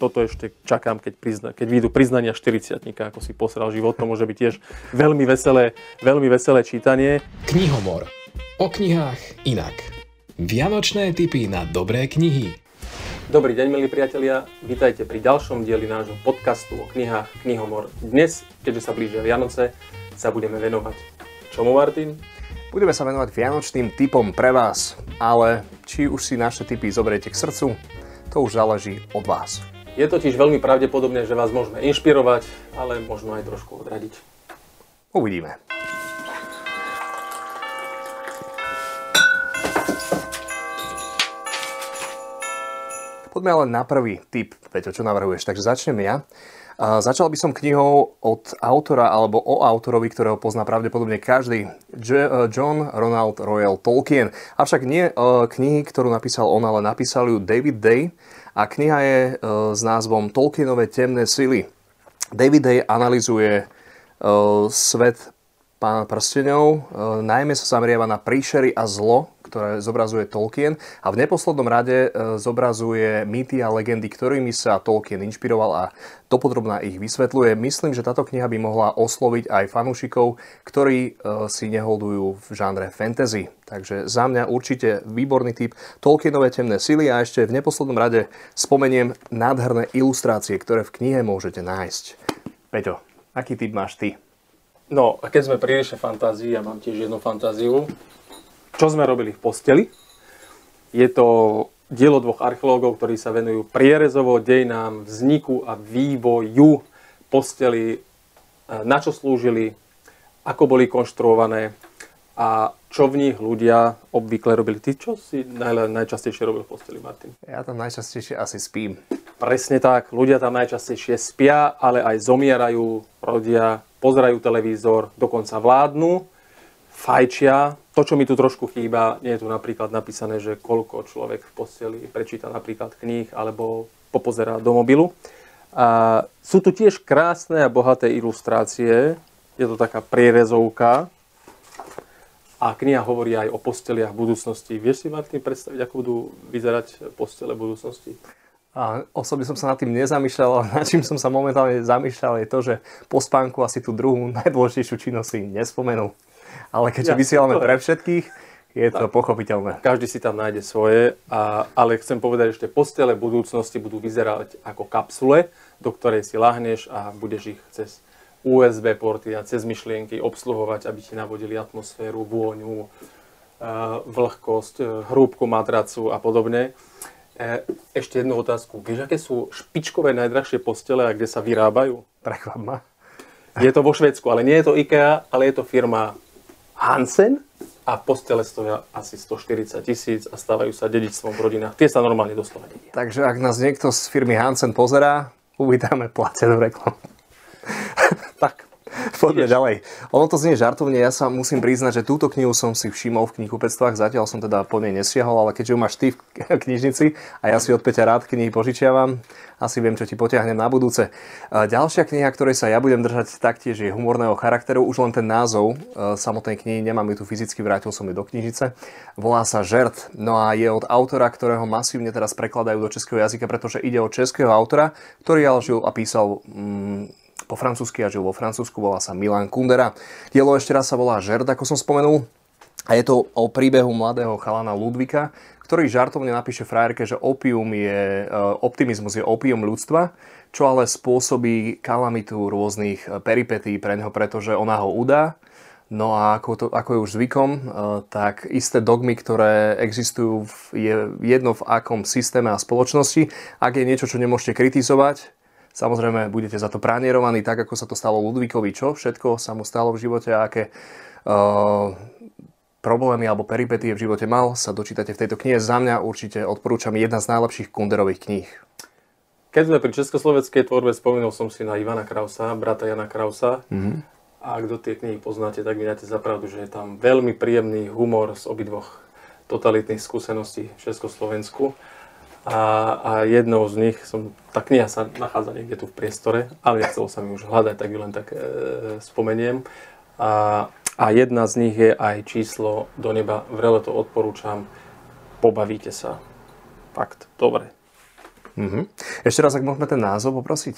toto ešte čakám, keď, prizna, keď výjdu priznania 40 ako si posral život, to môže byť tiež veľmi veselé, veľmi veselé čítanie. Knihomor. O knihách inak. Vianočné tipy na dobré knihy. Dobrý deň, milí priatelia. Vítajte pri ďalšom dieli nášho podcastu o knihách Knihomor. Dnes, keďže sa blížia Vianoce, sa budeme venovať čomu, Martin? Budeme sa venovať vianočným typom pre vás, ale či už si naše typy zoberiete k srdcu, to už záleží od vás. Je totiž veľmi pravdepodobné, že vás môžeme inšpirovať, ale možno aj trošku odradiť. Uvidíme. Poďme ale na prvý tip, Peťo, čo navrhuješ. Takže začnem ja. Začal by som knihou od autora alebo o autorovi, ktorého pozná pravdepodobne každý. John Ronald Royal Tolkien. Avšak nie knihy, ktorú napísal on, ale napísal ju David Day. A kniha je s názvom Tolkienové temné sily. David Day analizuje svet pána prstenov. Najmä sa zameriava na príšery a zlo, ktoré zobrazuje Tolkien a v neposlednom rade e, zobrazuje mýty a legendy, ktorými sa Tolkien inšpiroval a dopodrobná ich vysvetľuje. Myslím, že táto kniha by mohla osloviť aj fanúšikov, ktorí e, si neholdujú v žánre fantasy. Takže za mňa určite výborný typ Tolkienové temné sily a ešte v neposlednom rade spomeniem nádherné ilustrácie, ktoré v knihe môžete nájsť. Peťo, aký typ máš ty? No, a keď sme pri fantázii, ja mám tiež jednu fantáziu, čo sme robili v posteli. Je to dielo dvoch archeológov, ktorí sa venujú prierezovo dejinám vzniku a vývoju posteli, e, na čo slúžili, ako boli konštruované a čo v nich ľudia obvykle robili. Ty čo si naj, najčastejšie robil v posteli, Martin? Ja tam najčastejšie asi spím. Presne tak. Ľudia tam najčastejšie spia, ale aj zomierajú, rodia, pozerajú televízor, dokonca vládnu, fajčia, to, čo mi tu trošku chýba, nie je tu napríklad napísané, že koľko človek v posteli prečíta napríklad kníh alebo popozerá do mobilu. A sú tu tiež krásne a bohaté ilustrácie. Je to taká prierezovka. A kniha hovorí aj o posteliach budúcnosti. Vieš si, Martin, predstaviť, ako budú vyzerať postele budúcnosti? A osobne som sa nad tým nezamýšľal, ale nad čím som sa momentálne zamýšľal je to, že po spánku asi tú druhú najdôležitejšiu činnosť si nespomenul ale keďže ja, vysielame pre všetkých, je to tak. pochopiteľné. Každý si tam nájde svoje, a, ale chcem povedať, že postele budúcnosti budú vyzerať ako kapsule, do ktorej si lahneš a budeš ich cez USB porty a cez myšlienky obsluhovať, aby ti navodili atmosféru, vôňu, e, vlhkosť, e, hrúbku matracu a podobne. E, ešte jednu otázku. Vieš, aké sú špičkové najdrahšie postele a kde sa vyrábajú? Prekvap ma. Je to vo Švedsku, ale nie je to IKEA, ale je to firma Hansen a postele stoja asi 140 tisíc a stávajú sa dedičstvom v rodinách. Tie sa normálne doslova dedia. Takže ak nás niekto z firmy Hansen pozerá, uvítame platenú reklamu. Poďme Ideš. ďalej. Ono to znie žartovne, ja sa musím priznať, že túto knihu som si všimol v knihkupectvách, zatiaľ som teda po nej nesiahol, ale keďže ju máš ty v knižnici a ja si od Peťa rád knihy požičiavam, asi viem, čo ti potiahnem na budúce. Ďalšia kniha, ktorej sa ja budem držať taktiež je humorného charakteru, už len ten názov e, samotnej knihy, nemám ju tu fyzicky, vrátil som ju do knižnice, volá sa Žert. No a je od autora, ktorého masívne teraz prekladajú do českého jazyka, pretože ide o českého autora, ktorý ale žil a písal mm, po francúzsky a žil vo Francúzsku, volá sa Milan Kundera. Dielo ešte raz sa volá Žerd, ako som spomenul. A je to o príbehu mladého chalana Ludvika, ktorý žartovne napíše frajerke, že opium je, e, optimizmus je opium ľudstva, čo ale spôsobí kalamitu rôznych e, peripetí pre neho, pretože ona ho udá. No a ako, to, ako je už zvykom, e, tak isté dogmy, ktoré existujú, je jedno v akom systéme a spoločnosti. Ak je niečo, čo nemôžete kritizovať, Samozrejme, budete za to pránierovaní, tak ako sa to stalo Ludvíkovi, čo všetko sa mu stalo v živote a aké uh, problémy alebo peripetie v živote mal, sa dočítate v tejto knihe. Za mňa určite odporúčam jedna z najlepších Kunderových kníh. Keď sme pri československej tvorbe, spomenul som si na Ivana Krausa, brata Jana Krausa. Mm-hmm. A ak do tie knihy poznáte, tak vydáte za pravdu, že je tam veľmi príjemný humor z obidvoch totalitných skúseností v Československu. A, a jednou z nich, som, tá kniha sa nachádza niekde tu v priestore, ale nechcelo sa mi už hľadať, tak ju len tak e, spomeniem. A, a jedna z nich je aj číslo do neba. Vrele to odporúčam. Pobavíte sa. Fakt, dobre. Uh-huh. Ešte raz, ak môžeme ten názov poprosiť.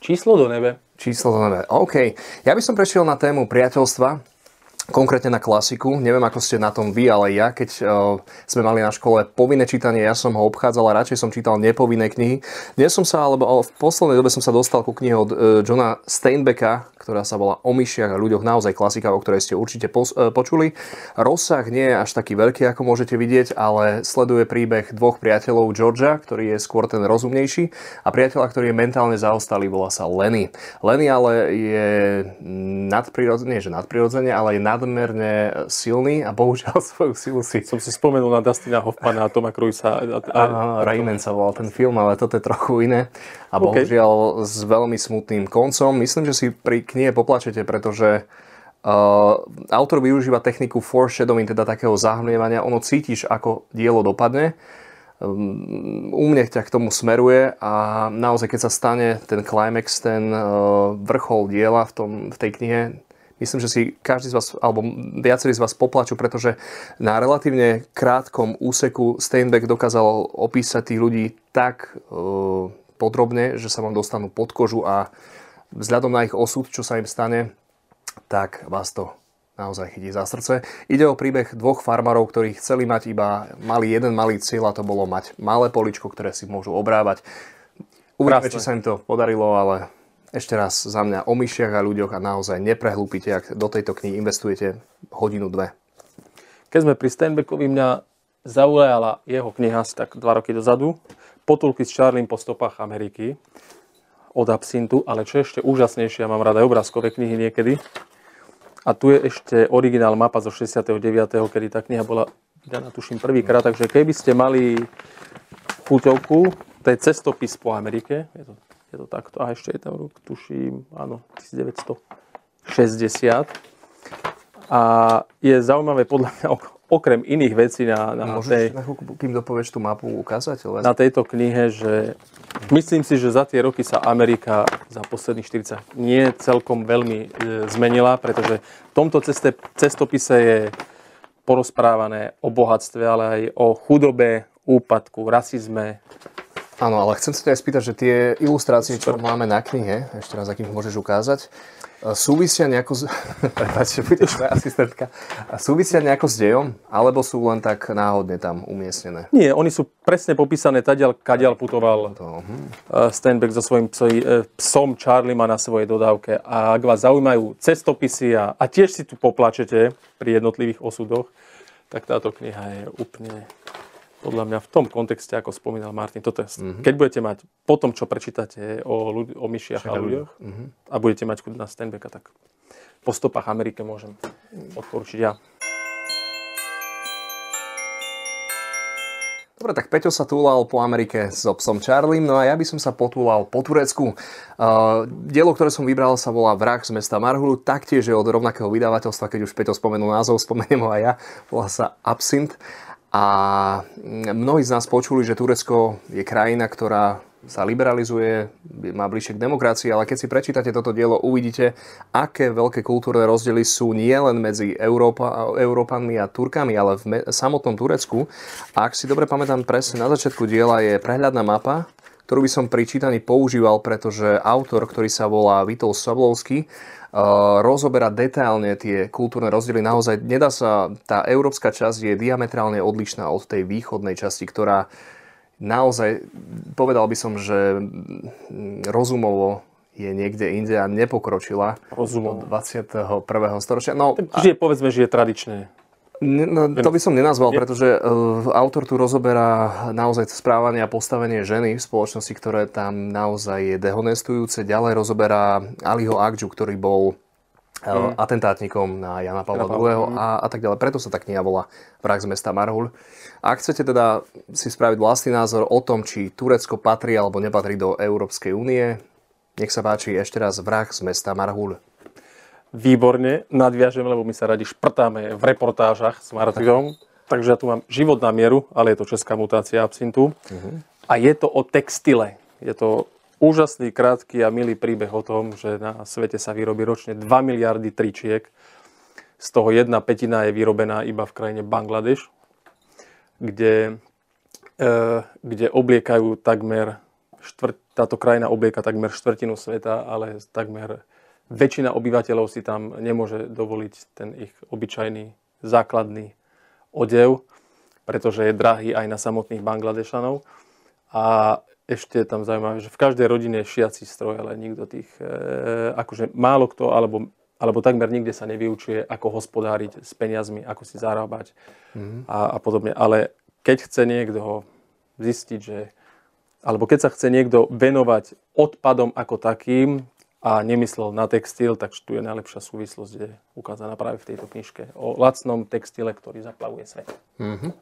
Číslo do nebe. Číslo do nebe. OK. Ja by som prešiel na tému priateľstva konkrétne na klasiku. Neviem, ako ste na tom vy, ale ja, keď uh, sme mali na škole povinné čítanie, ja som ho obchádzal a radšej som čítal nepovinné knihy. Dnes som sa, alebo v poslednej dobe som sa dostal ku knihe od uh, Johna Steinbecka, ktorá sa volá O myšiach a ľuďoch, naozaj klasika, o ktorej ste určite pos- uh, počuli. Rozsah nie je až taký veľký, ako môžete vidieť, ale sleduje príbeh dvoch priateľov Georgia, ktorý je skôr ten rozumnejší a priateľa, ktorý je mentálne zaostalý, volá sa Lenny. Lenny ale je nadprirodzene, nie že nadprirodzene, ale je nad nadmerne silný a bohužiaľ svoju silu si... Som si spomenul na Dustina Hoffmana a Toma Cruisa. Áno, Rayman sa volal ten film, ale toto je trochu iné. A bohužiaľ okay. s veľmi smutným koncom. Myslím, že si pri knihe poplačete, pretože Uh, autor využíva techniku foreshadowing, teda takého zahmlievania. Ono cítiš, ako dielo dopadne. Um, u mne ťa k tomu smeruje a naozaj, keď sa stane ten climax, ten uh, vrchol diela v, tom, v tej knihe, Myslím, že si každý z vás, alebo viacerí z vás poplačú, pretože na relatívne krátkom úseku Steinbeck dokázal opísať tých ľudí tak uh, podrobne, že sa vám dostanú pod kožu a vzhľadom na ich osud, čo sa im stane, tak vás to naozaj chytí za srdce. Ide o príbeh dvoch farmárov, ktorí chceli mať iba mali jeden malý cieľ a to bolo mať malé poličko, ktoré si môžu obrávať. Uvidíme, či sa im to podarilo, ale ešte raz za mňa o myšiach a ľuďoch a naozaj neprehlúpite, ak do tejto knihy investujete hodinu, dve. Keď sme pri Steinbeckovi, mňa zaujala jeho kniha asi tak dva roky dozadu. Potulky s Charliem po stopách Ameriky od Absintu, ale čo ešte úžasnejšie, ja mám rada aj obrázkové knihy niekedy. A tu je ešte originál mapa zo 69., kedy tá kniha bola vydaná, tuším, prvýkrát. Takže keby ste mali puťovku, to je cestopis po Amerike, je to je to takto. A ešte je tam rok, tuším, áno, 1960. A je zaujímavé podľa mňa okrem iných vecí na, na Môžeš tej... na kým dopovieš tú mapu ukázať? Ale... Na tejto knihe, že myslím si, že za tie roky sa Amerika za posledných 40 nie celkom veľmi e, zmenila, pretože v tomto ceste, cestopise je porozprávané o bohatstve, ale aj o chudobe, úpadku, rasizme, Áno, ale chcem sa aj spýtať, že tie ilustrácie, čo máme na knihe, ešte raz, akým môžeš ukázať, e, súvisia nejako s... Prepačte, budeš moja asistentka. Súvisia nejako s dejom, alebo sú len tak náhodne tam umiestnené? Nie, oni sú presne popísané tadiaľ, kadiaľ putoval to, hm. Stenbeck so svojím psoj, e, psom Charlie má na svojej dodávke. A ak vás zaujímajú cestopisy a, a tiež si tu poplačete pri jednotlivých osudoch, tak táto kniha je úplne podľa mňa v tom kontexte, ako spomínal Martin, toto je, mm-hmm. keď budete mať po tom, čo prečítate o, ľudí, o myšiach a ľuďoch mm-hmm. a budete mať chuť na Stenbecka, tak po stopách Amerike môžem odporučiť ja. Dobre, tak Peťo sa túlal po Amerike so psom Charliem, no a ja by som sa potúlal po Turecku. Uh, dielo, ktoré som vybral, sa volá Vrah z mesta Marhulu, taktiež je od rovnakého vydavateľstva, keď už Peťo spomenul názov, spomeniem ho aj ja, volá sa Absint. A mnohí z nás počuli, že Turecko je krajina, ktorá sa liberalizuje, má bližšie k demokracii, ale keď si prečítate toto dielo, uvidíte, aké veľké kultúrne rozdiely sú nielen medzi Európa, Európanmi a Turkami, ale v samotnom Turecku. A ak si dobre pamätám, presne na začiatku diela je prehľadná mapa, ktorú by som pri čítaní používal, pretože autor, ktorý sa volá Vitol Sablovský, rozoberať detailne tie kultúrne rozdiely. Naozaj nedá sa, tá európska časť je diametrálne odlišná od tej východnej časti, ktorá naozaj, povedal by som, že rozumovo je niekde inde a nepokročila Rozumovo. 21. storočia. No, žije, povedzme, že je tradičné. No, to by som nenazval, pretože uh, autor tu rozoberá naozaj správanie a postavenie ženy v spoločnosti, ktoré tam naozaj je dehonestujúce. Ďalej rozoberá Aliho Akžu, ktorý bol uh, mm. atentátnikom na Jana Pavla II. Mm. A, a tak ďalej. Preto sa tá kniha volá Vrah z mesta Marhul. Ak chcete teda si spraviť vlastný názor o tom, či Turecko patrí alebo nepatrí do Európskej únie, nech sa páči ešte raz Vrah z mesta Marhul výborne nadviažem, lebo my sa radi šprtáme v reportážach s Martinom. Takže ja tu mám život na mieru, ale je to česká mutácia absintu. Uh-huh. A je to o textile. Je to úžasný, krátky a milý príbeh o tom, že na svete sa vyrobí ročne 2 miliardy tričiek. Z toho jedna petina je vyrobená iba v krajine Bangladeš, kde, e, kde obliekajú takmer štvrt, táto krajina oblieka takmer štvrtinu sveta, ale takmer väčšina obyvateľov si tam nemôže dovoliť ten ich obyčajný základný odev, pretože je drahý aj na samotných Bangladešanov. A ešte je tam zaujímavé, že v každej rodine je šiaci stroj, ale nikto tých, e, akože málo kto, alebo, alebo takmer nikde sa nevyučuje, ako hospodáriť s peniazmi, ako si zarábať mm. a, a podobne. Ale keď chce niekto zistiť, že alebo keď sa chce niekto venovať odpadom ako takým, a nemyslel na textil, tak tu je najlepšia súvislosť, je ukázaná práve v tejto knižke o lacnom textile, ktorý zaplavuje svet. Mm-hmm.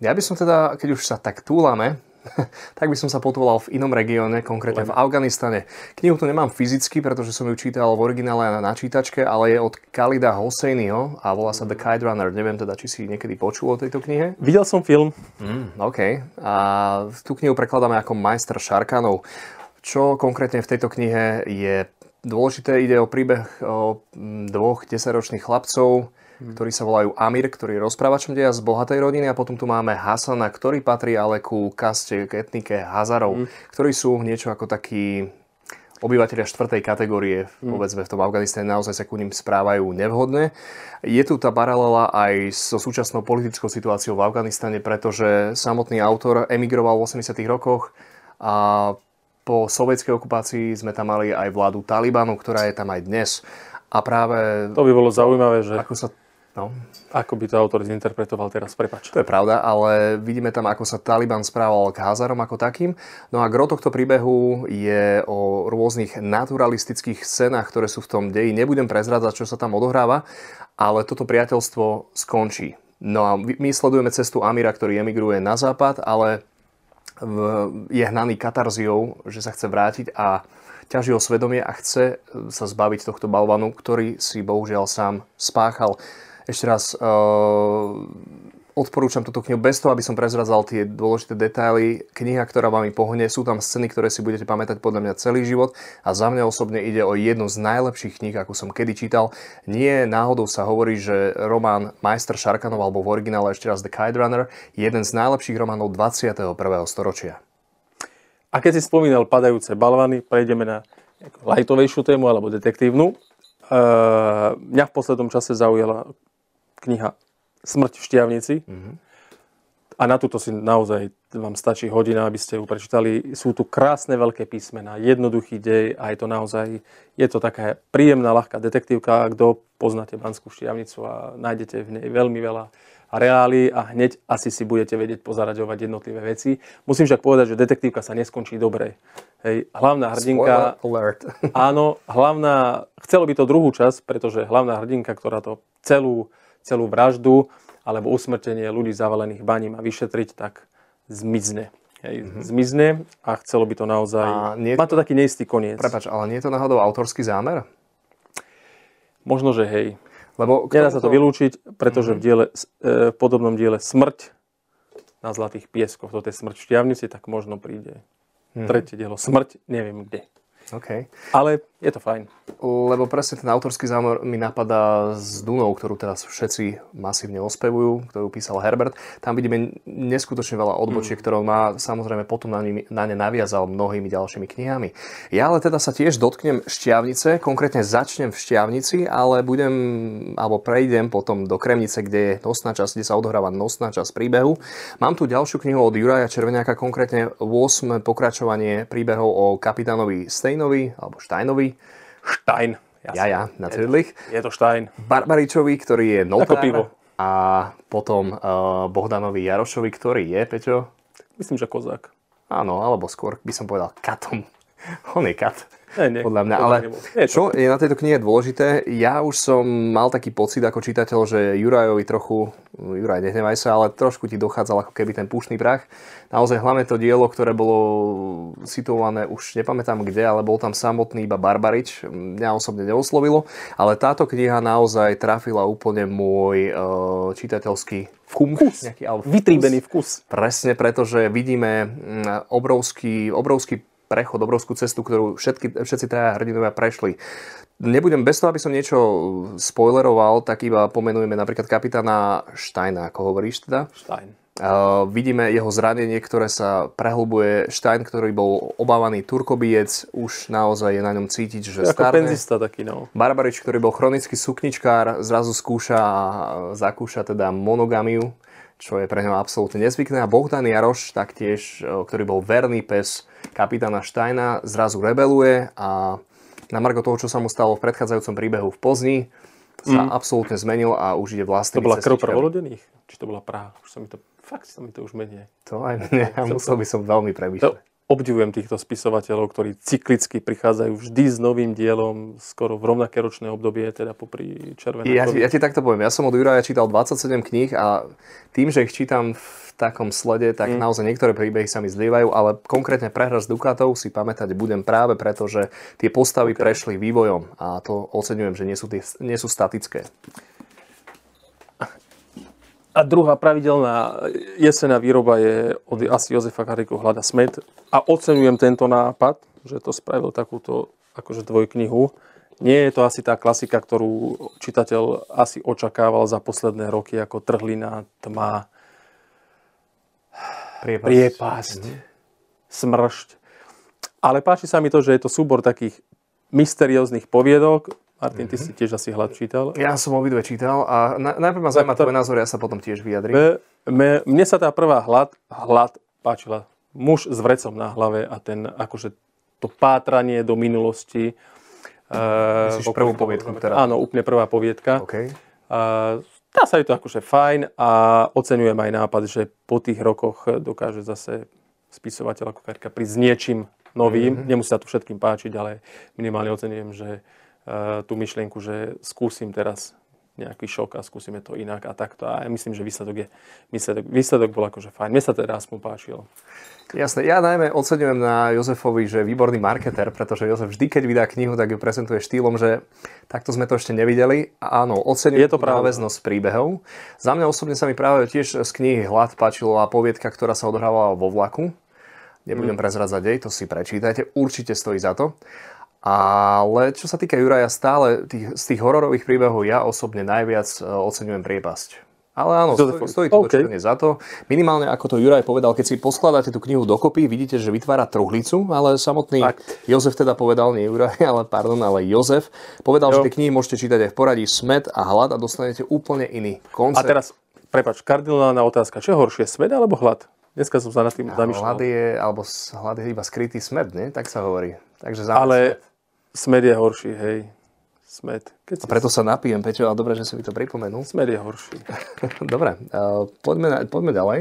Ja by som teda, keď už sa tak túlame, tak by som sa potúlal v inom regióne, konkrétne v Afganistane. Knihu tu nemám fyzicky, pretože som ju čítal v originále na načítačke, ale je od Khalida Hosseiniho a volá sa The Kite Runner. Neviem teda, či si niekedy počul o tejto knihe. Videl som film. Mm, OK. A tú knihu prekladáme ako Majster Šarkanov. Čo konkrétne v tejto knihe je dôležité? Ide o príbeh o mm, dvoch desaťročných chlapcov, hmm. ktorí sa volajú Amir, ktorý je rozprávačom deja z bohatej rodiny a potom tu máme Hasana, ktorý patrí ale ku kaste, k etnike Hazarov, hmm. ktorí sú niečo ako takí obyvateľia štvrtej kategórie povedzme v tom Afganistane naozaj sa ku ním správajú nevhodne. Je tu tá paralela aj so súčasnou politickou situáciou v Afganistane, pretože samotný autor emigroval v 80 rokoch a po sovietskej okupácii sme tam mali aj vládu Talibanu, ktorá je tam aj dnes. A práve... To by bolo zaujímavé, že... Ako sa No. Ako by to autor zinterpretoval teraz, prepač. To je pravda, ale vidíme tam, ako sa Taliban správal k Hazarom ako takým. No a gro tohto príbehu je o rôznych naturalistických scénach, ktoré sú v tom deji. Nebudem prezrádzať, čo sa tam odohráva, ale toto priateľstvo skončí. No a my sledujeme cestu Amira, ktorý emigruje na západ, ale je hnaný katarziou, že sa chce vrátiť a ťaží o svedomie a chce sa zbaviť tohto balvanu, ktorý si bohužiaľ sám spáchal. Ešte raz, odporúčam túto knihu bez toho, aby som prezradzal tie dôležité detaily. Kniha, ktorá vám pohne, sú tam scény, ktoré si budete pamätať podľa mňa celý život a za mňa osobne ide o jednu z najlepších kníh, akú som kedy čítal. Nie náhodou sa hovorí, že román Majster Šarkanov alebo v originále ešte raz The Kite Runner je jeden z najlepších románov 21. storočia. A keď si spomínal padajúce balvany, prejdeme na lajtovejšiu tému alebo detektívnu. Uh, mňa v poslednom čase zaujala kniha Smrť v šťavnici. Mm-hmm. A na túto si naozaj vám stačí hodina, aby ste ju prečítali. Sú tu krásne veľké písmená, jednoduchý dej a je to naozaj, je to taká príjemná, ľahká detektívka. Kto poznáte Banskú šťavnicu a nájdete v nej veľmi veľa reály a hneď asi si budete vedieť pozaraďovať jednotlivé veci. Musím však povedať, že detektívka sa neskončí dobre. Hej, hlavná hrdinka... áno, hlavná... Chcelo by to druhú časť, pretože hlavná hrdinka, ktorá to celú celú vraždu alebo usmrtenie ľudí zavalených baním a vyšetriť, tak zmizne. Hej, mm-hmm. Zmizne a chcelo by to naozaj... nie Má to taký neistý koniec. Prepač, ale nie je to náhodou autorský zámer? Možno, že hej. Lebo Nedá sa to vylúčiť, pretože mm-hmm. v, diele, e, v podobnom diele Smrť na Zlatých pieskoch, toto je Smrť v šťavnici, tak možno príde mm-hmm. tretie dielo Smrť, neviem kde. Okay. Ale je to fajn. Lebo presne ten autorský zámor mi napadá s Dunou, ktorú teraz všetci masívne ospevujú, ktorú písal Herbert. Tam vidíme neskutočne veľa odbočiek, mm. ktorou má samozrejme potom na, ne, na ne naviazal mnohými ďalšími knihami. Ja ale teda sa tiež dotknem šťavnice, konkrétne začnem v šťavnici, ale budem, alebo prejdem potom do Kremnice, kde je nosná časť, kde sa odohráva nosná časť príbehu. Mám tu ďalšiu knihu od Juraja Červeniaka, konkrétne 8. pokračovanie príbehov o kapitánovi Steinovi, alebo Steinovi, Stein. Ja, ja, na Cedlich. Je to Stein. Barbaričovi, ktorý je. Ako pivo. A potom uh, Bohdanovi Jarošovi, ktorý je, Peťo? Myslím, že kozák. Áno, alebo skôr by som povedal katom. On je kat. Nie, nie, podľa mňa. Ale je čo je na tejto knihe dôležité, ja už som mal taký pocit ako čitateľ, že Jurajovi trochu, Juraj, nehnevaj sa, ale trošku ti dochádzal ako keby ten pušný prach. Naozaj hlavne to dielo, ktoré bolo situované, už nepamätám kde, ale bol tam samotný iba Barbarič, mňa osobne neoslovilo, ale táto kniha naozaj trafila úplne môj uh, čitateľský vkus, nejaký, ale vkus. vytríbený vkus. Presne, pretože vidíme obrovský, obrovský prechod, obrovskú cestu, ktorú všetky, všetci traja hrdinovia prešli. Nebudem bez toho, aby som niečo spoileroval, tak iba pomenujeme napríklad kapitána Steina, ako hovoríš teda? Stein. Uh, vidíme jeho zranenie, ktoré sa prehlbuje. Stein, ktorý bol obávaný turkobijec, už naozaj je na ňom cítiť, že Ako starne. penzista taký, no. Barbarič, ktorý bol chronický sukničkár, zrazu skúša a zakúša teda monogamiu, čo je pre neho absolútne nezvykné. A Bohdan Jaroš, taktiež, e, ktorý bol verný pes kapitána Steina, zrazu rebeluje a na margo toho, čo sa mu stalo v predchádzajúcom príbehu v Pozni, sa mm. absolútne zmenil a už ide vlastnými To bola krv prvorodených? Či to bola Praha? Už sa mi to, fakt sa mi to už menie. To aj mne, musel by som veľmi To, premýšľať. Obdivujem týchto spisovateľov, ktorí cyklicky prichádzajú vždy s novým dielom, skoro v rovnaké ročné obdobie, teda popri Červenej Ja, ja ti takto poviem, ja som od Juraja čítal 27 kníh a tým, že ich čítam v takom slede, tak mm. naozaj niektoré príbehy sa mi zlievajú, ale konkrétne prehra s Dukatov si pamätať budem práve preto, že tie postavy okay. prešli vývojom a to oceňujem, že nie sú, tie, nie sú statické. A druhá pravidelná jesená výroba je od asi Jozefa Kariku Hlada smet. A oceňujem tento nápad, že to spravil takúto akože dvojknihu. Nie je to asi tá klasika, ktorú čitateľ asi očakával za posledné roky, ako trhlina, tma, Priepasť. priepasť, smršť. Ale páči sa mi to, že je to súbor takých mysterióznych poviedok. Martin, ty si tiež asi hľad čítal. Ja som obidve čítal a na, najprv ma zaujíma tvoj názor, ja sa potom tiež vyjadrím. Me, me, mne sa tá prvá hlad, hlad páčila. Muž s vrecom na hlave a ten akože to pátranie do minulosti. Uh, Myslíš prvú poviedku, ktorá- Áno, úplne prvá poviedka. OK. Uh, dá sa je to akože fajn a oceňujem aj nápad, že po tých rokoch dokáže zase spisovateľ ako Karika prísť s niečím novým. Mm-hmm. Nemusí sa to všetkým páčiť, ale minimálne oceňujem, že uh, tú myšlienku, že skúsim teraz nejaký šok a skúsime to inak a takto. A ja myslím, že výsledok, je, výsledok, výsledok bol akože fajn. Mne sa teda aspoň páčil. Jasné, ja najmä oceňujem na Jozefovi, že je výborný marketer, pretože Jozef vždy, keď vydá knihu, tak ju prezentuje štýlom, že takto sme to ešte nevideli. A áno, oceňujem Je to náväznosť príbehov. Za mňa osobne sa mi práve tiež z knihy Hlad páčila poviedka, ktorá sa odhrávala vo vlaku. Nebudem Mhm. prezradzať dej, to si prečítajte, určite stojí za to. Ale čo sa týka Juraja, stále tých, z tých hororových príbehov ja osobne najviac e, oceňujem priepasť. Ale áno, stojí, stojí to OK. okay. za to. Minimálne ako to Juraj povedal, keď si poskladáte tú knihu dokopy, vidíte, že vytvára truhlicu, ale samotný Fakt. Jozef teda povedal, nie Juraj, ale pardon, ale Jozef, povedal, Jo. že tie knihy môžete čítať aj v poradí Smet a Hlad a dostanete úplne iný A koncept. teraz, prepač, kardinálna otázka. Čo je horšie, smed alebo hlad? Dneska som sa nad tým zamýšľal. Hlad je, alebo hlad je iba skrytý smet, nie? Tak sa hovorí. Takže Ale smet. Smed je horší, hej. Smed. Keď si... A preto sa napijem, Peťo, ale dobre, že si mi to pripomenul. Smed je horší. Dobre, uh, poďme, poďme ďalej.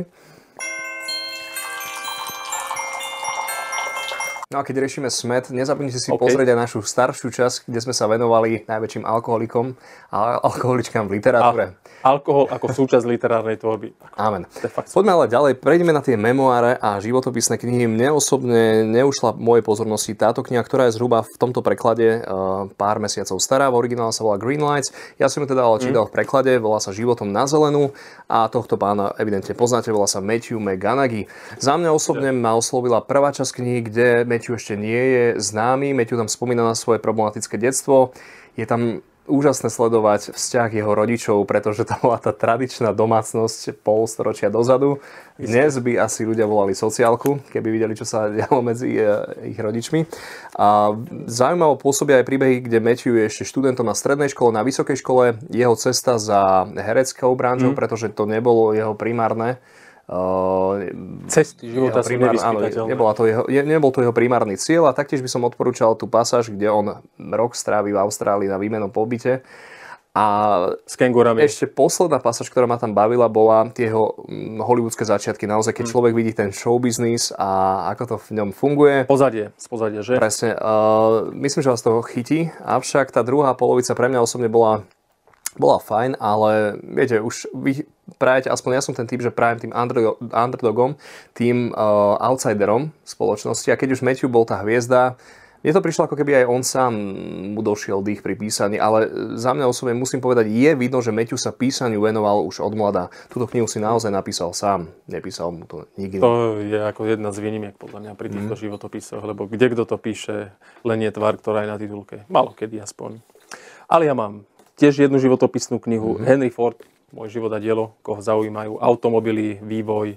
No a keď riešime smet, nezabudnite si OK. okay. pozrieť aj našu staršiu časť, kde sme sa venovali najväčším alkoholikom a alkoholičkám v literatúre. A alkohol ako súčasť literárnej tvorby. Amen. Poďme ale ďalej, prejdeme na tie memoáre a životopisné knihy. Mne osobne neušla mojej pozornosti táto kniha, ktorá je zhruba v tomto preklade uh, pár mesiacov stará. V originále sa volá Green Lights. Ja som ju teda ale čítal v preklade, volá sa Životom na zelenú a tohto pána evidentne poznáte, volá sa Matthew McGonaghy. Za mňa osobne ma oslovila prvá časť knihy, kde Matthew ešte nie je známy. Matthew tam spomína na svoje problematické detstvo. Je tam úžasné sledovať vzťah jeho rodičov, pretože to bola tá tradičná domácnosť pol storočia dozadu. Dnes by asi ľudia volali sociálku, keby videli, čo sa dialo medzi eh, ich rodičmi. A zaujímavo pôsobia aj príbehy, kde Matthew je ešte študentom na strednej škole, na vysokej škole. Jeho cesta za hereckou branžou, pretože to nebolo jeho primárne Cesty života sú nevyspytateľné. nebola to jeho, je- nebol to jeho primárny cieľ a taktiež by som odporúčal tú pasáž, kde on rok strávi v Austrálii na výmenom pobyte. A S kengurami. ešte posledná pasáž, ktorá ma tam bavila, bola jeho mm, hollywoodske začiatky. Naozaj, keď človek vidí ten show business a ako to v ňom funguje, Pozadie, z pozadia, že? Presne. Uh, myslím, že vás to chytí. Avšak tá druhá polovica pre mňa osobne bola, bola fajn, ale viete, už vy prajete, aspoň ja som ten typ, že prajem tým underdo- underdogom, tým uh, outsiderom spoločnosti. A keď už Matthew bol tá hviezda, mne to prišlo ako keby aj on sám mu došiel dých pri písaní, ale za mňa osobne musím povedať, je vidno, že Matthew sa písaniu venoval už od mlada. Túto knihu si naozaj napísal sám, nepísal mu to nikto. To je ako jedna z výnimiek podľa mňa pri týchto životopisoch, lebo kde kto to píše, len je tvár, ktorá je na titulke. Malo kedy aspoň. Ale ja mám tiež jednu životopisnú knihu, Henry Ford, môj život a dielo, koho zaujímajú automobily, vývoj,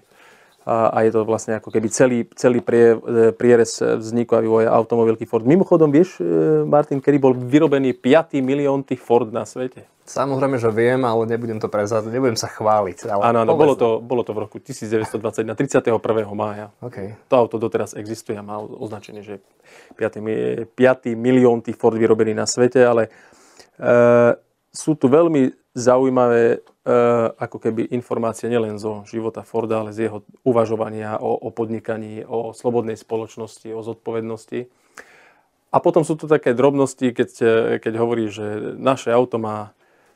a, a je to vlastne ako keby celý, celý prie, e, prierez vzniku a vývoja automobilky Ford. Mimochodom, vieš, e, Martin, kedy bol vyrobený 5. miliónty Ford na svete? Samozrejme, že viem, ale nebudem to prezať, nebudem sa chváliť. Ale áno, áno, bolo to, bolo to v roku 1920 na 31. mája. Okay. To auto doteraz existuje a má označenie, že 5. 5. miliónty Ford vyrobený na svete, ale e, sú tu veľmi zaujímavé uh, ako keby informácie nielen zo života Forda, ale z jeho uvažovania o, o podnikaní, o slobodnej spoločnosti, o zodpovednosti. A potom sú tu také drobnosti, keď, keď hovorí, že naše auto má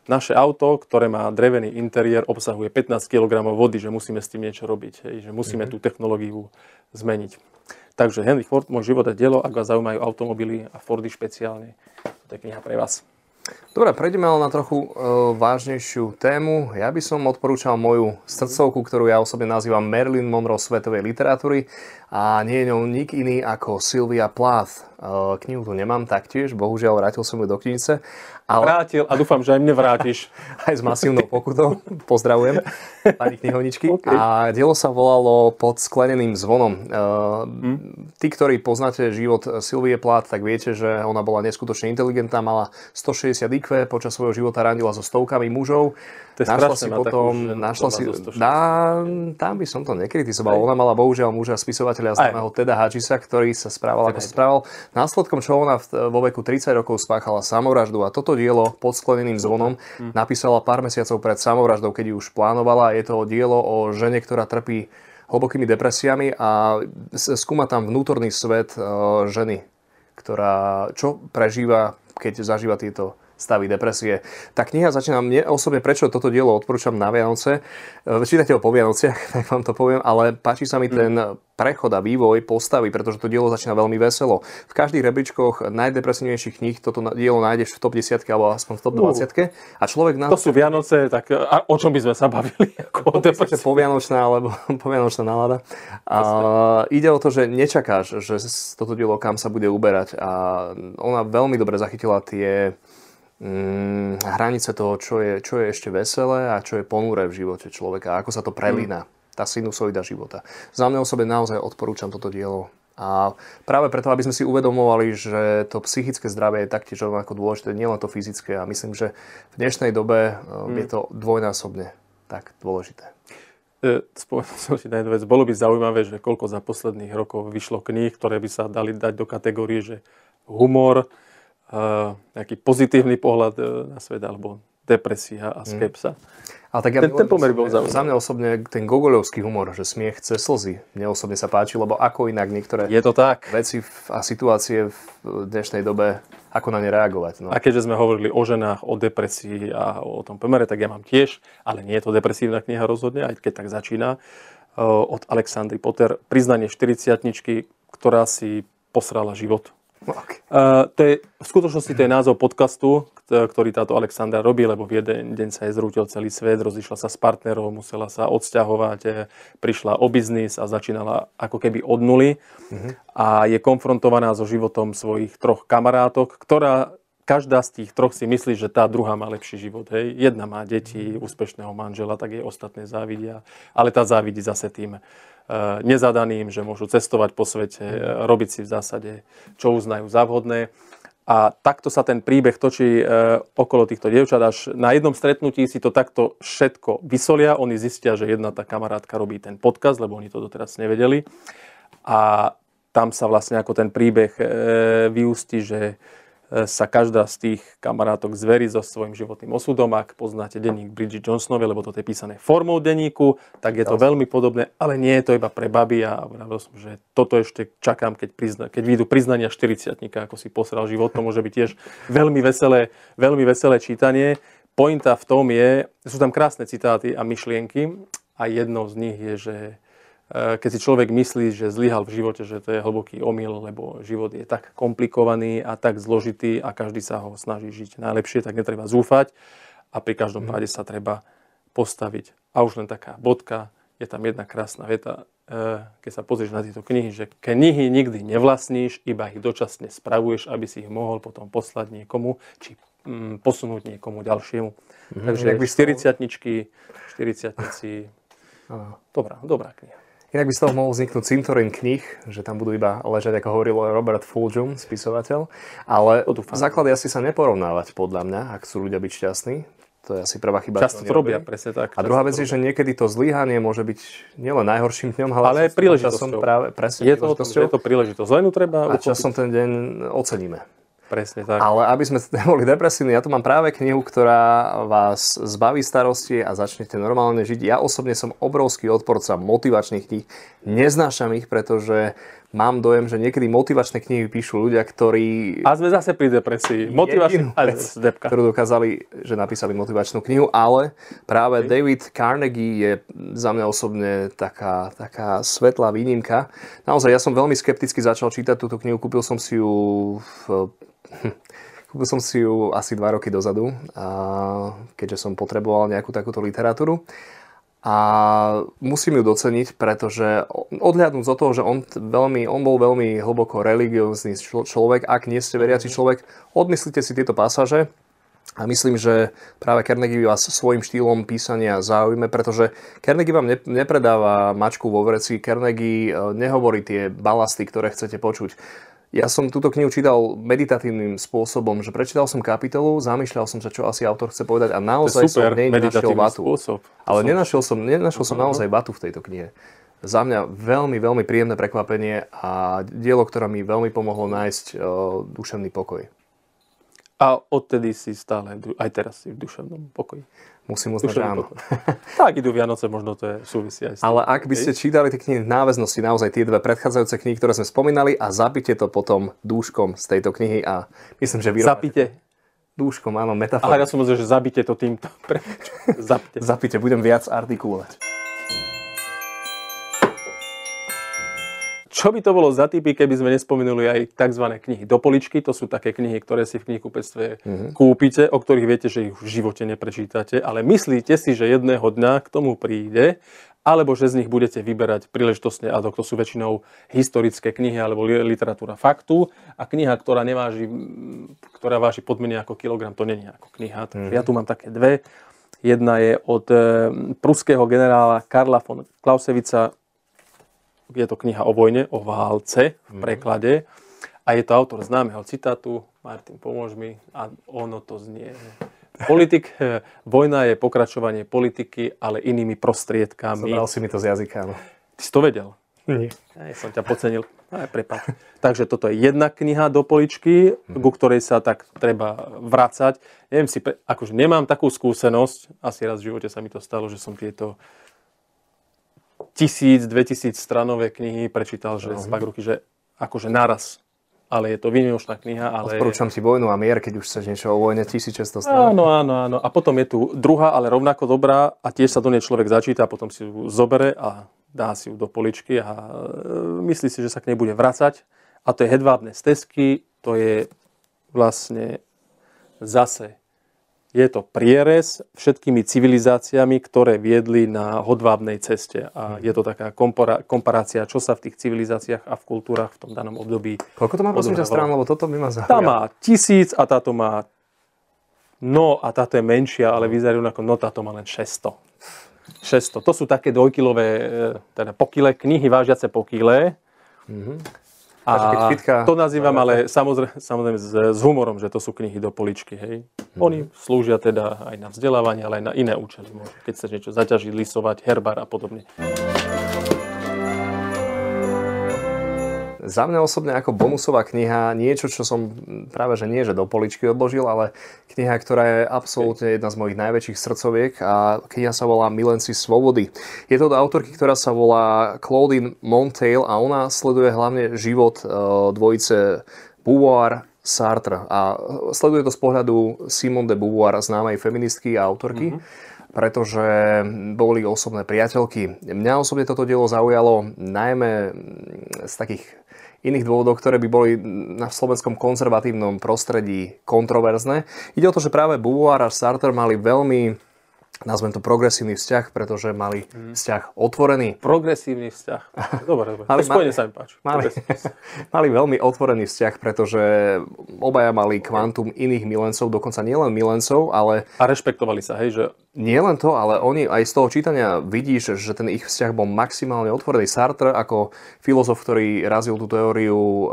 naše auto, ktoré má drevený interiér, obsahuje 15 kg vody, že musíme s tým niečo robiť, hej, že musíme mm-hmm. tú technológiu zmeniť. Takže Henry Ford, môj život a dielo, ak vás zaujímajú automobily a Fordy špeciálne, to je kniha pre vás. Dobre, prejdeme ale na trochu e, vážnejšiu tému. Ja by som odporúčal moju srdcovku, ktorú ja osobne nazývam Marilyn Monroe svetovej literatúry a nie je ňou nik iný ako Sylvia Plath. E, knihu tu nemám taktiež, bohužiaľ vrátil som ju do knižnice. Ale... Vrátil a dúfam, že aj mne vrátiš. aj s masívnou pokutou. Pozdravujem, pani knihovničky. Okay. A dielo sa volalo Pod skleneným zvonom. Hmm. Tí, ktorí poznáte život Sylvie Plath, tak viete, že ona bola neskutočne inteligentná, mala 160 IQ, počas svojho života randila so stovkami mužov. To je našla si potom, takú, našla si, dá, tam by som to nekritizoval. Aj. Ona mala bohužiaľ muža spisovateľa známeho Teda Hadžisa, ktorý sa správal ako sa správal. Následkom čo ona vo veku 30 rokov spáchala samovraždu a toto dielo pod skleneným zvonom hm. napísala pár mesiacov pred samovraždou, keď ju už plánovala. Je to dielo o žene, ktorá trpí hlbokými depresiami a skúma tam vnútorný svet e, ženy, ktorá čo prežíva, keď zažíva tieto stavy depresie. Tá kniha začína mne osobne, prečo toto dielo odporúčam na Vianoce. E, čítate ho po Vianociach, tak vám to poviem, ale páči sa mi mm. ten prechod a vývoj postavy, pretože to dielo začína veľmi veselo. V každých rebríčkoch najdepresívnejších kníh toto dielo nájdeš v top 10 alebo aspoň v top 20 a človek na... To sú Vianoce, tak a o čom by sme sa bavili? Ako o povianočná alebo povianočná nálada. A, ide o to, že nečakáš, že toto dielo kam sa bude uberať a ona veľmi dobre zachytila tie mm, hranice toho, čo je, čo je ešte veselé a čo je ponúre v živote človeka, ako sa to prelína, mm. tá sinusoida života. Za mňa osobe naozaj odporúčam toto dielo. A práve preto, aby sme si uvedomovali, že to psychické zdravie je taktiež rovnako dôležité, nielen to fyzické. A myslím, že v dnešnej dobe mm. je to dvojnásobne tak dôležité. E, spomenul som si na jednu vec. Bolo by zaujímavé, že koľko za posledných rokov vyšlo kníh, ktoré by sa dali dať do kategórie, že humor, nejaký pozitívny pohľad e, na svet alebo depresia a mm. skepsa. Mm. Ale tak ja ten, ten pomer bol zaujímavý. Za mňa osobne ten gogoľovský humor, že smiech cez slzy, mne osobne sa páči, lebo ako inak niektoré Je to tak. veci a situácie v dnešnej dobe, ako na ne reagovať. No. A keďže sme hovorili o ženách, o depresii a o tom pomere, tak ja mám tiež, ale nie je to depresívna kniha rozhodne, aj keď tak začína, e, od Alexandry Potter, priznanie 40 ktorá si posrala život. Uh, to je, v skutočnosti to je názov podcastu, ktorý táto Alexandra robí, lebo v jeden deň sa jej zrútil celý svet, rozišla sa s partnerom, musela sa odsťahovať, e, prišla o biznis a začínala ako keby od nuly uh-huh. a je konfrontovaná so životom svojich troch kamarátok, ktorá každá z tých troch si myslí, že tá druhá má lepší život. Hej. Jedna má deti, úspešného manžela, tak jej ostatné závidia, ale tá závidí zase tým Eh, nezadaným, že môžu cestovať po svete, eh, robiť si v zásade, čo uznajú za vhodné. A takto sa ten príbeh točí e, okolo týchto dievčat, až na jednom stretnutí si to takto všetko vysolia. Oni zistia, že jedna tá kamarátka robí ten podcast, lebo oni to doteraz nevedeli. A tam sa vlastne ako ten príbeh e, vyústi, že sa každá z tých kamarátok zverí so svojím životným osudom. Ak poznáte denník Bridget Johnsonovej, lebo to je písané formou denníku, tak je to veľmi podobné, ale nie je to iba pre baby a vravil som, že toto ešte čakám, keď, prizna, keď výjdu priznania 40 ako si posral život, to môže byť tiež veľmi veselé, veľmi veselé čítanie. Pointa v tom je, sú tam krásne citáty a myšlienky a jednou z nich je, že keď si človek myslí, že zlyhal v živote, že to je hlboký omyl, lebo život je tak komplikovaný a tak zložitý a každý sa ho snaží žiť najlepšie, tak netreba zúfať a pri každom mm. páde sa treba postaviť. A už len taká bodka, je tam jedna krásna veta, eh, keď sa pozrieš na tieto knihy, že knihy nikdy nevlastníš, iba ich dočasne spravuješ, aby si ich mohol potom poslať niekomu, či mm, posunúť niekomu ďalšiemu. Mhm. Takže Inak by z toho- 40 40 Áno. dobrá, dobrá kniha. Inak by z toho mohol vzniknúť cintorín knih, že tam budú iba ležať, ako hovoril Robert Fulghum, spisovateľ. Ale To dúfam. základ je asi sa neporovnávať, podľa mňa, ak chcú ľudia byť šťastní. To je asi prvá chyba. Často to robia, presne tak. A druhá vec je, že niekedy to zlyhanie môže byť nielen najhorším dňom, ale, Ale aj príležitosťou. práve presne Je to, je to príležitosť. Len ju treba a uchopiť. časom ten deň oceníme. Presne tak. Ale aby sme neboli depresívni, ja tu mám práve knihu, ktorá vás zbaví starosti a začnete normálne žiť. Ja osobne som obrovský odporca motivačných kníh. Neznášam ich, pretože mám dojem, že niekedy motivačné knihy píšu ľudia, ktorí A sme zase pri depresii. Motivačný vec, depka. ktorú dokázali, že napísali motivačnú knihu, ale práve Okay. David Carnegie je za mňa osobne taká, taká svetlá výnimka. Naozaj, ja som veľmi skepticky začal čítať túto knihu, kúpil som si ju v, kúpil som si ju asi dva roky dozadu, a keďže som potreboval nejakú takúto literatúru. A musím ju doceniť, pretože odhľadnúť od toho, že on, veľmi, on bol veľmi hlboko religiózny člo- človek, ak nie ste veriaci človek, odmyslite si tieto pasáže a myslím, že práve Carnegie vás svojim štýlom písania zaujíme, pretože Carnegie vám ne- nepredáva mačku vo vreci, Carnegie e, nehovorí tie balasty, ktoré chcete počuť. Ja som túto knihu čítal meditatívnym spôsobom, že prečítal som kapitolu, zamýšľal som sa, čo asi autor chce povedať a naozaj super som nej našiel meditatívny vatu. spôsob. Ale som- nenašiel som, nenašiel som naozaj vatu v tejto knihe. Za mňa veľmi, veľmi príjemné prekvapenie a dielo, ktoré mi veľmi pomohlo nájsť uh, duševný pokoj. A odtedy si stále, aj teraz si v duševnom pokoji. Musím uznať, že áno. pokoj. tak idú Vianoce, možno to je súvisí aj s tým. Ale ak by ste čítali tie knihy v náväznosti, naozaj tie dve predchádzajúce knihy, ktoré sme spomínali a zapite to potom dúškom z tejto knihy a myslím, že vyrovnáte. Zapite. Dúškom, áno, metafora. ja som myslel, že zabite to týmto. Zapite. Zapite, budem viac artikulovať. Čo by to bolo za typy, keby sme nespomenuli aj tzv. knihy do poličky? To sú také knihy, ktoré si v knihkupectve Mhm. kúpite, o ktorých viete, že ich v živote neprečítate, ale myslíte si, že jedného dňa k tomu príde, alebo že z nich budete vyberať príležitostne ad hoc. To sú väčšinou historické knihy alebo li- literatúra faktu a kniha, ktorá neváži, mm, ktorá váži podmene ako kilogram, to není ako kniha. Takže ja tu mám také dve. Jedna je od e, pruského generála Karla von Clausewitza, je to kniha o vojne, o válce v preklade. A je to autor známeho citátu, Martin, pomôž mi, a ono to znie. Politik, eh, vojna je pokračovanie politiky, ale inými prostriedkami. Zobral si mi to z jazyka, áno. Ty si to vedel? Nie. Ja som ťa podcenil. Aj, prepáč. Takže toto je jedna kniha do poličky, ku ktorej sa tak treba vracať. Neviem si, akože nemám takú skúsenosť, asi raz v živote sa mi to stalo, že som tieto tisíc, dve tisíc stranové knihy prečítal, že z fakt ruky, že akože naraz. Ale je to výnimočná kniha, ale... Odporúčam ti Vojnu a mier, keď už chceš niečo o vojne 1600 strán. Áno, áno, áno. A potom je tu druhá, ale rovnako dobrá a tiež sa do nej človek začíta, potom si ju zobere a dá si ju do poličky a e, myslí si, že sa k nej bude vracať. A to je Hedvábne stezky, to je vlastne zase je to prierez všetkými civilizáciami, ktoré viedli na hodvábnej ceste. A je to taká kompara- komparácia, čo sa v tých civilizáciách a v kultúrach v tom danom období Koľko to má prosím ťa strán, lebo toto by ma Tá zaujalo. má tisíc a táto má no a táto je menšia, ale vyzerajú ako no táto má len 600. 600. To sú také dvojkilové, e, teda pokyle, knihy vážiace pokyle. A fitka- to nazývam ale samozrejme, samozrejme s, s humorom, že to sú knihy do poličky. Hej. Oni slúžia teda aj na vzdelávanie, ale aj na iné účely. Keď sa niečo zaťažiť, lisovať, herbár a podobne. Za mňa osobne ako bonusová kniha, niečo, čo som práve že nie, že do poličky odložil, ale kniha, ktorá je absolútne jedna z mojich najväčších srdcoviek a kniha sa volá Milenci svobody. Je to od autorky, ktorá sa volá Claudine Montail a ona sleduje hlavne život e, dvojice Beauvoir Sartre a sleduje to z pohľadu Simone de Beauvoir, známej feministky a autorky. pretože boli osobné priateľky. Mňa osobne toto dielo zaujalo najmä z takých iných dôvodov, ktoré by boli na slovenskom konzervatívnom prostredí kontroverzné. Ide o to, že práve Beauvoir a Sartre mali veľmi nazvem to progresívny vzťah, pretože mali vzťah otvorený. Progresívny vzťah. Dobre, dobre. To ma- sa mi páči. Mali, mali veľmi otvorený vzťah, pretože obaja mali kvantum iných milencov, dokonca nielen milencov, ale A rešpektovali sa, hej, že nie len to, ale oni aj z toho čítania vidíš, že ten ich vzťah bol maximálne otvorený. Sartre ako filozof, ktorý razil tú teóriu uh,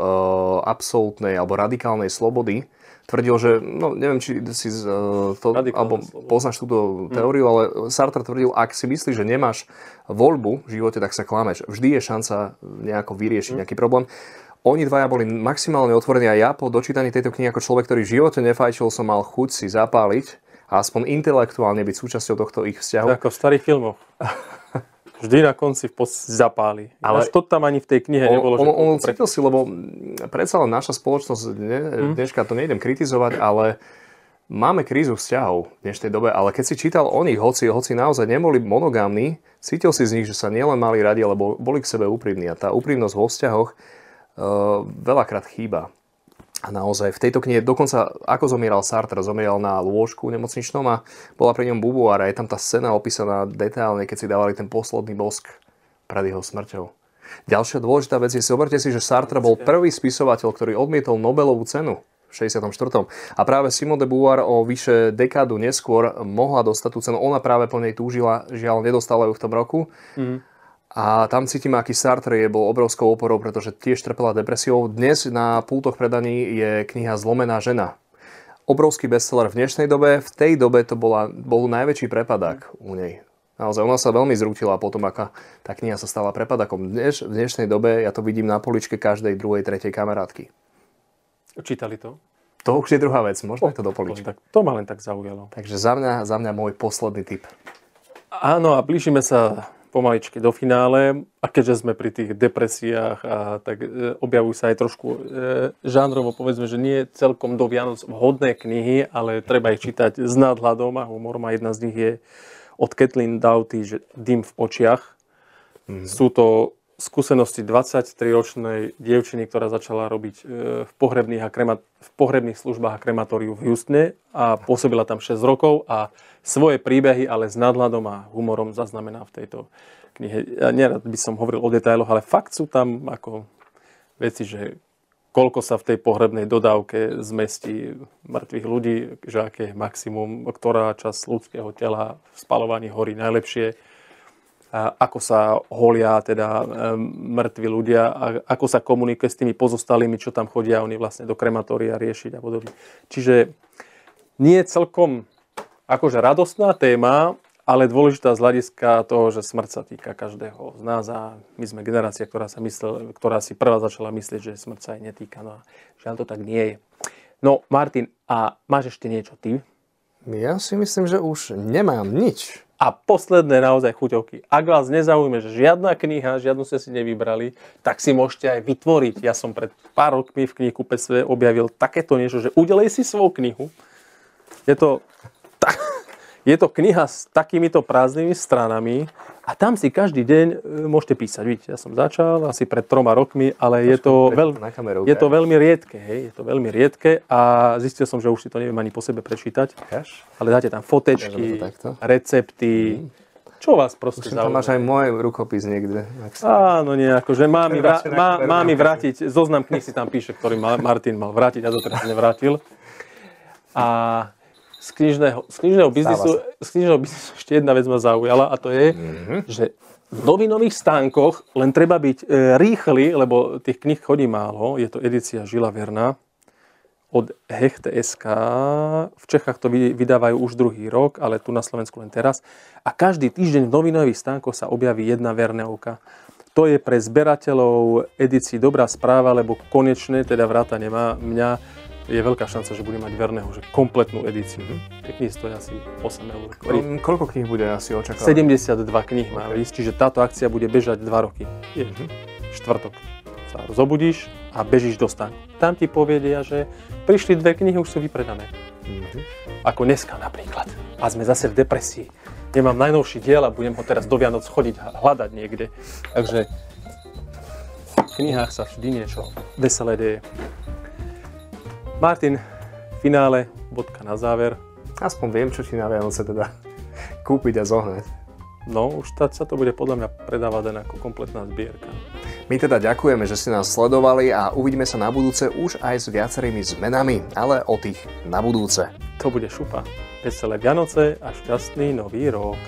absolútnej alebo radikálnej slobody, tvrdil, že, no neviem, či si uh, to, Radikálna alebo sloboda. poznáš túto teóriu, ale Sartre tvrdil, ak si myslíš, že nemáš voľbu v živote, tak sa klameš. Vždy je šanca nejako vyriešiť nejaký problém. Oni dvaja boli maximálne otvorení a ja po dočítaní tejto knihy ako človek, ktorý v živote nefajčil, som mal chuť si zapáliť a aspoň intelektuálne byť súčasťou tohto ich vzťahu. ako v starých filmoch. Vždy na konci v podstate zapáli. Ale Ale- to tam ani v tej knihe nebolo. on, že on, on pre- cítil si, lebo mm, predsa len naša spoločnosť, ne, dneška to nejdem kritizovať, ale máme krízu vzťahov v dnešnej dobe, ale keď si čítal o nich, hoci, hoci naozaj neboli monogámni, cítil si z nich, že sa nielen mali radi, ale bo- boli k sebe úprimní. A tá úprimnosť vo vzťahoch uh, veľakrát chýba. A naozaj v tejto knihe, dokonca ako zomieral Sartre, zomieral na lôžku nemocničnom a bola pri ňom bubuár a je tam tá scéna opísaná detailne, keď si dávali ten posledný bosk pred jeho smrťou. Ďalšia dôležitá vec je, zoberte si, že Sartre bol prvý spisovateľ, ktorý odmietol Nobelovú cenu v 64. A práve Simone de Beauvoir o vyše dekádu neskôr mohla dostať tú cenu. Ona práve po nej túžila, žiaľ nedostala ju v tom roku. A tam cítim, aký Sartre je bol obrovskou oporou, pretože tiež trpela depresiou. Dnes na pultoch predaní je kniha Zlomená žena. Obrovský bestseller v dnešnej dobe. V tej dobe to bola, bol najväčší prepadák u nej. Naozaj, ona sa veľmi zrútila potom, aká tá kniha sa stala prepadakom. Dneš, v dnešnej dobe ja to vidím na poličke každej druhej, tretej kamarátky. Čítali to? To už je druhá vec, možno je to do poličky. Tak, to ma len tak zaujalo. Takže za mňa, za mňa môj posledný tip. Áno, a blížime sa pomaličky do finále. A keďže sme pri tých depresiách, a tak e, objavujú sa aj trošku e, žánrovo, povedzme, že nie celkom do Vianoc vhodné knihy, ale treba ich čítať s nadhľadom a humorom a jedna z nich je od Kathleen Doughty, že Dym v očiach. Sú to skúsenosti 23-ročnej dievčiny, ktorá začala robiť e, v pohrebných, a krema, v pohrebných službách a krematóriu v Houstone a pôsobila tam 6 rokov a svoje príbehy, ale s nadhľadom a humorom zaznamená v tejto knihe. Ja nerad by som hovoril o detailoch, ale fakt sú tam ako veci, že koľko sa v tej pohrebnej dodávke zmestí mŕtvych ľudí, že aké je maximum, ktorá časť ľudského tela v spalovaní horí najlepšie, ako sa holia teda em, mŕtvi ľudia a ako sa komunikuje s tými pozostalými, čo tam chodia oni vlastne do krematória riešiť a podobne. Čiže nie je celkom akože radostná téma, ale dôležitá z hľadiska toho, že smrť sa týka každého z nás a my sme generácia, ktorá, sa myslel, ktorá si prvá začala myslieť, že smrť sa aj netýka. No a žiaľ to tak nie je. No Martin, a máš ešte niečo ty? Ja si myslím, že už nemám nič. A posledné naozaj chuťovky. Ak vás nezaujme, že žiadna kniha, žiadnu ste si nevybrali, tak si môžete aj vytvoriť. Ja som pred pár rokmi v knihkupectve objavil takéto niečo, že udelej si svoju knihu. Je to, ta, je to kniha s takýmito prázdnymi stranami a tam si každý deň e, môžete písať. Vidíte, ja som začal asi pred troma rokmi, ale je to, veľ, kameru je to veľmi riedke. Hej? Je to veľmi riedke a zistil som, že už si to neviem ani po sebe prečítať. Ukáž? Ale dáte tam fotečky, to recepty. Čo vás proste Tam máš aj môj rukopis niekde. Áno, nie, akože má mi, vrá, má, má mi vrátiť, zoznam knih si tam píše, ktorý ma, Martin mal vrátiť a doteraz nevrátil. A z knižného, z knižného, biznisu, z knižného biznisu ešte jedna vec ma zaujala a to je, že v novinových stánkoch len treba byť e, rýchly, lebo tých knih chodí málo. Je to edícia Žila Verna od Hecht.sk. V Čechách to vy- vydávajú už druhý rok, ale tu na Slovensku len teraz. A každý týždeň v novinových stánkoch sa objaví jedna Verneovka. To je pre zberateľov edícií dobrá správa, lebo konečne, teda vráta nemá mňa, je veľká šanca, že bude mať Verného, že kompletnú edíciu. Tie knihy stojí asi 8 eur. Mm, Koľko kníh bude asi očakávať? 72 kníh má ísť, čiže táto akcia bude bežať 2 roky. Je štvrtok. Sa zobudíš a bežíš do stánku. Tam ti povedia, že prišli dve knihy, už sú vypredané. Ako dneska napríklad. A sme zase v depresii. Nemám najnovší diel a budem ho teraz do Vianoc chodiť a hľadať niekde. Takže v knihách sa vždy niečo veselé deje. Martin, finále, bodka na záver. Aspoň viem, čo ti na Vianoce teda kúpiť a zohnať. No, už tá, sa to bude podľa mňa predávať len ako kompletná zbierka. My teda ďakujeme, že ste nás sledovali a uvidíme sa na budúce už aj s viacerými zmenami, ale o tých na budúce. To bude šupa. Veselé Vianoce a šťastný nový rok.